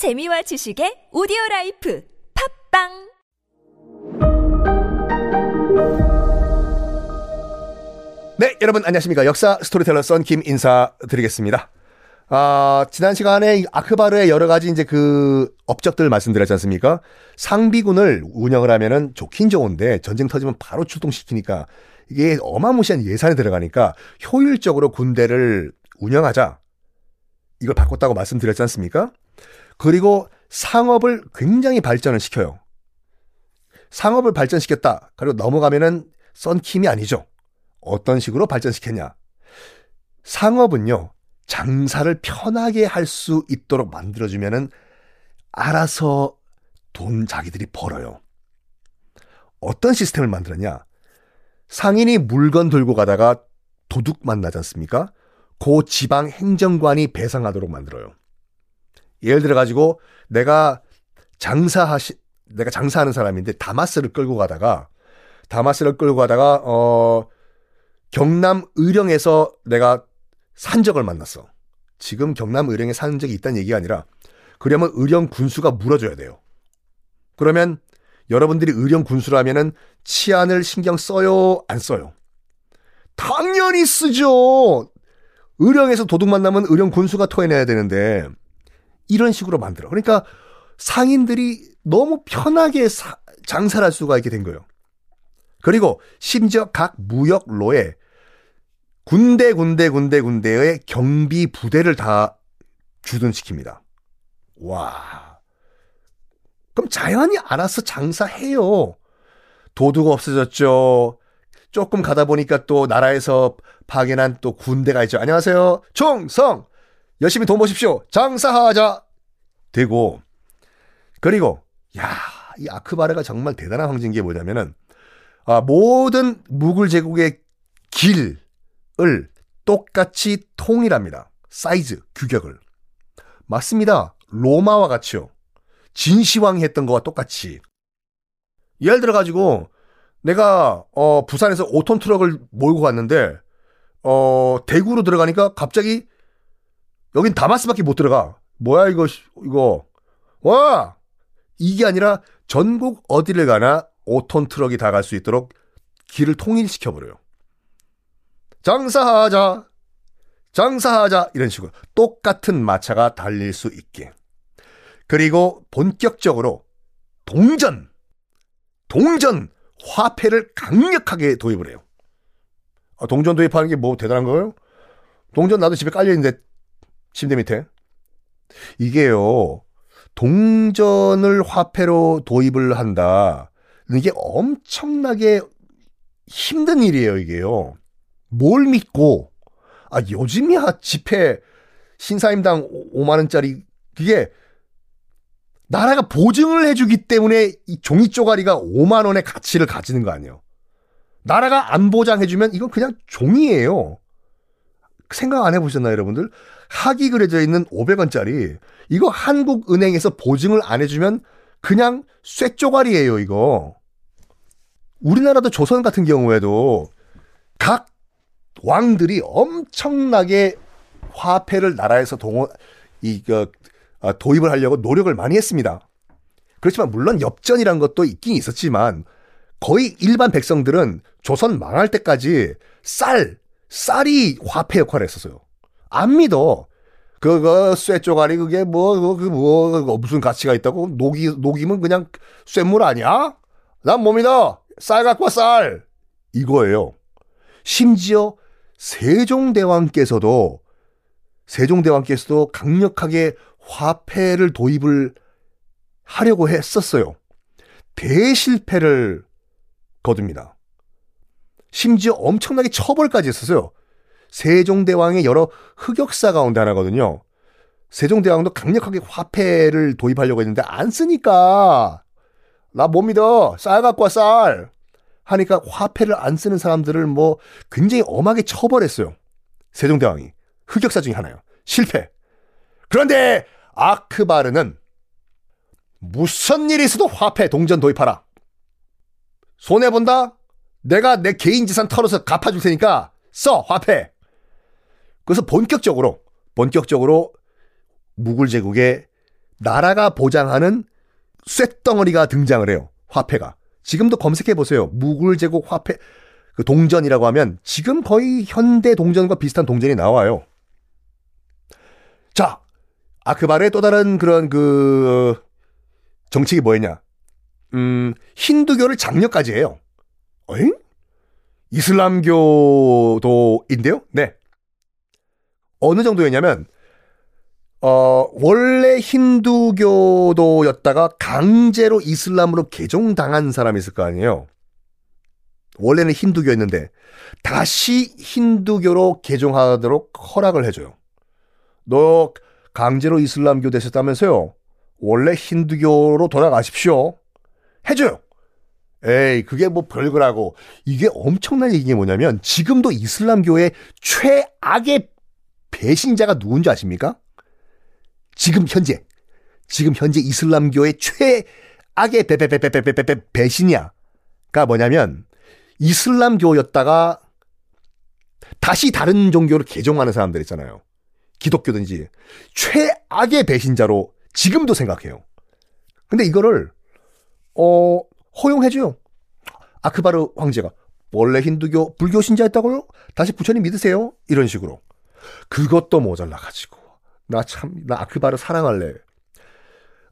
재미와 지식의 오디오 라이프 팟빵 네, 여러분 안녕하십니까. 역사 스토리텔러 썬김 인사드리겠습니다. 아, 지난 시간에 아크바르의 여러 가지 이제 그 업적들 말씀드렸지 않습니까? 상비군을 운영을 하면은 좋긴 좋은데 전쟁 터지면 바로 출동시키니까 이게 어마무시한 예산이 들어가니까 효율적으로 군대를 운영하자. 이걸 바꿨다고 말씀드렸지 않습니까? 그리고 상업을 굉장히 발전을 시켜요. 상업을 발전시켰다. 그리고 넘어가면은 썬킴이 아니죠. 어떤 식으로 발전시켰냐? 상업은요, 장사를 편하게 할 수 있도록 만들어주면은 알아서 돈 자기들이 벌어요. 어떤 시스템을 만들었냐? 상인이 물건 들고 가다가 도둑 만나지 않습니까? 그 지방 행정관이 배상하도록 만들어요. 예를 들어 가지고 내가 장사하시 내가 장사하는 사람인데 다마스를 끌고 가다가 다마스를 끌고 가다가 어 경남 의령에서 내가 산적을 만났어. 지금 경남 의령에 사는 적이 있다는 얘기가 아니라 그러면 의령 군수가 물어줘야 돼요. 그러면 여러분들이 의령 군수라면은 치안을 신경 써요, 안 써요? 당연히 쓰죠. 의령에서 도둑 만나면 의령 군수가 토해내야 되는데 이런 식으로 만들어. 그러니까 상인들이 너무 편하게 사, 장사를 할 수가 있게 된 거예요. 그리고 심지어 각 무역로에 군대 군대 군대 군대의 경비 부대를 다 주둔시킵니다. 와. 그럼 자연히 알아서 장사해요. 도둑 없어졌죠. 조금 가다 보니까 또 나라에서 파견한 또 군대가 있죠. 안녕하세요. 총성! 열심히 돈 버십시오. 장사하자! 되고, 그리고, 야, 이 아크바르가 정말 대단한 황제인 게 뭐냐면은, 아, 모든 무굴 제국의 길을 똑같이 통일합니다. 사이즈, 규격을. 맞습니다. 로마와 같이요. 진시황이 했던 거와 똑같이. 예를 들어 가지고 내가 어 부산에서 5톤 트럭을 몰고 갔는데 어 대구로 들어가니까 갑자기 여긴 다마스밖에 못 들어가. 뭐야 이거 이거 와 이게 아니라 전국 어디를 가나 5톤 트럭이 다 갈 수 있도록 길을 통일시켜 버려요. 장사하자. 장사하자 이런 식으로 똑같은 마차가 달릴 수 있게. 그리고 본격적으로 동전 동전 화폐를 강력하게 도입을 해요. 아, 동전 도입하는 게 뭐 대단한 거예요? 동전 나도 집에 깔려 있는데 침대 밑에 이게요. 동전을 화폐로 도입을 한다. 이게 엄청나게 힘든 일이에요, 이게요. 뭘 믿고, 아, 요즘이야 지폐 신사임당 5만원짜리, 그게 나라가 보증을 해주기 때문에 이 종이 쪼가리가 5만원의 가치를 가지는 거 아니에요. 나라가 안 보장해주면 이건 그냥 종이에요. 생각 안 해보셨나요, 여러분들? 학이 그려져 있는 500원짜리, 이거 한국은행에서 보증을 안 해주면 그냥 쇠쪼가리예요, 이거. 우리나라도 조선 같은 경우에도 각 왕들이 엄청나게 화폐를 나라에서 동원, 이, 그, 아, 도입을 하려고 노력을 많이 했습니다. 그렇지만 물론 엽전이란 것도 있긴 있었지만 거의 일반 백성들은 조선 망할 때까지 쌀, 쌀이 화폐 역할을 했었어요. 안 믿어. 그거 쇠쪼가리 그게 뭐, 그 뭐, 무슨 가치가 있다고 녹이, 녹이면 그냥 쇠물 아니야? 난뭐 믿어? 쌀 갖고 와, 쌀! 이거예요. 심지어 세종대왕께서도, 세종대왕께서도 강력하게 화폐를 도입을 하려고 했었어요. 대실패를 거둡니다. 심지어 엄청나게 처벌까지 했었어요. 세종대왕의 여러 흑역사 가운데 하나거든요. 세종대왕도 강력하게 화폐를 도입하려고 했는데 안 쓰니까 나 못 믿어 쌀 갖고 와 쌀 하니까 화폐를 안 쓰는 사람들을 뭐 굉장히 엄하게 처벌했어요. 세종대왕이 흑역사 중에 하나요. 실패. 그런데 아크바르는 무슨 일이 있어도 화폐 동전 도입하라. 손해 본다? 내가 내 개인 재산 털어서 갚아줄 테니까 써, 화폐. 그래서 본격적으로, 본격적으로 무굴 제국의 나라가 보장하는 쇳덩어리가 등장을 해요. 화폐가. 지금도 검색해 보세요. 무굴 제국 화폐 그 동전이라고 하면 지금 거의 현대 동전과 비슷한 동전이 나와요. 자, 아크발의 또 다른 그런 그 정책이 뭐였냐? 음, 힌두교를 장려까지 해요. 어잉? 이슬람교도인데요? 네. 어느 정도였냐면, 어, 원래 힌두교도였다가 강제로 이슬람으로 개종당한 사람이 있을 거 아니에요? 원래는 힌두교였는데, 다시 힌두교로 개종하도록 허락을 해줘요. 너 강제로 이슬람교 되셨다면서요? 원래 힌두교로 돌아가십시오. 해줘요. 에이, 그게 뭐 별거라고. 이게 엄청난 얘기가 뭐냐면, 지금도 이슬람교의 최악의 배신자가 누군지 아십니까? 지금 현재. 지금 현재 이슬람교의 최악의 배배배배배배배 배신이야가 뭐냐면, 이슬람교였다가 다시 다른 종교로 개종하는 사람들 있잖아요. 기독교든지. 최악의 배신자로 지금도 생각해요. 근데 이거를, 어, 허용해줘요. 아크바르 황제가 원래 힌두교 불교 신자였다고요? 다시 부처님 믿으세요? 이런 식으로. 그것도 모자라 가지고 나 참 나 아크바르 사랑할래.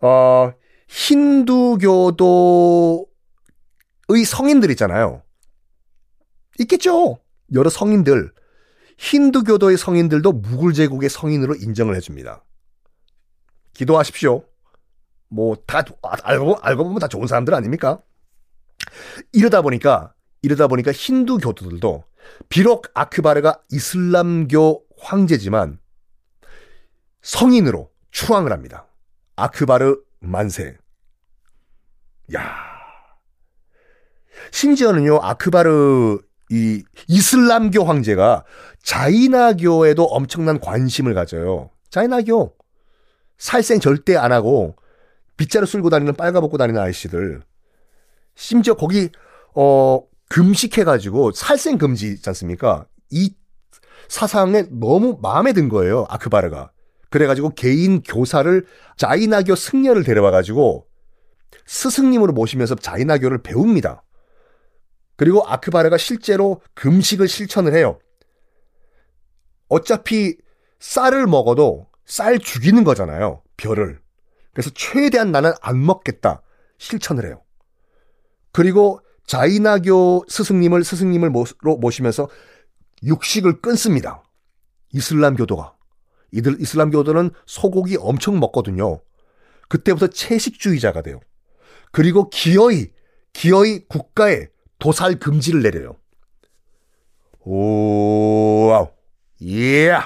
어 힌두교도의 성인들 있잖아요. 있겠죠. 여러 성인들 힌두교도의 성인들도 무굴 제국의 성인으로 인정을 해줍니다. 기도하십시오. 뭐 다 알고 알고 보면 다 좋은 사람들 아닙니까? 이러다 보니까 이러다 보니까 힌두 교도들도 비록 아크바르가 이슬람교 황제지만 성인으로 추앙을 합니다. 아크바르 만세. 야. 심지어는요, 아크바르 이 이슬람교 황제가 자이나교에도 엄청난 관심을 가져요. 자이나교 살생 절대 안 하고 빗자루 쓸고 다니는 빨가벗고 다니는 아이씨들 심지어 거기 어 금식해가지고 살생 금지 있지 않습니까? 이 사상에 너무 마음에 든 거예요 아크바르가. 그래가지고 개인 교사를 자이나교 승려를 데려와가지고 스승님으로 모시면서 자이나교를 배웁니다. 그리고 아크바르가 실제로 금식을 실천을 해요. 어차피 쌀을 먹어도 쌀 죽이는 거잖아요. 별을. 그래서 최대한 나는 안 먹겠다. 실천을 해요. 그리고 자이나교 스승님을 스승님을 모시면서 육식을 끊습니다. 이슬람교도가. 이들 이슬람교도는 소고기 엄청 먹거든요. 그때부터 채식주의자가 돼요. 그리고 기어이 기어이 국가에 도살 금지를 내려요. 오, 예.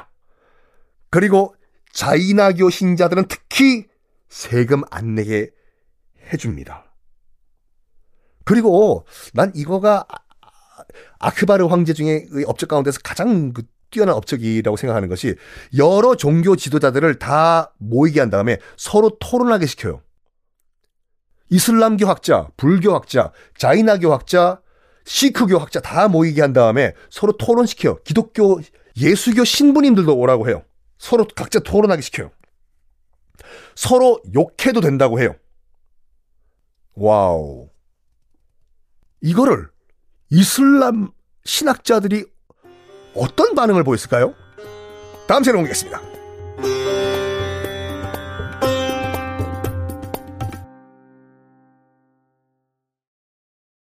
그리고 자이나교 신자들은 특히 세금 안 내게 해줍니다. 그리고 난 이거가 아크바르 황제 중에 업적 가운데서 가장 그 뛰어난 업적이라고 생각하는 것이 여러 종교 지도자들을 다 모이게 한 다음에 서로 토론하게 시켜요. 이슬람교 학자, 불교 학자, 자이나교 학자, 시크교 학자 다 모이게 한 다음에 서로 토론시켜요. 기독교, 예수교 신부님들도 오라고 해요. 서로 각자 토론하게 시켜요. 서로 욕해도 된다고 해요. 와우. 이거를 이슬람 신학자들이 어떤 반응을 보였을까요? 다음 시간에 공개겠습니다.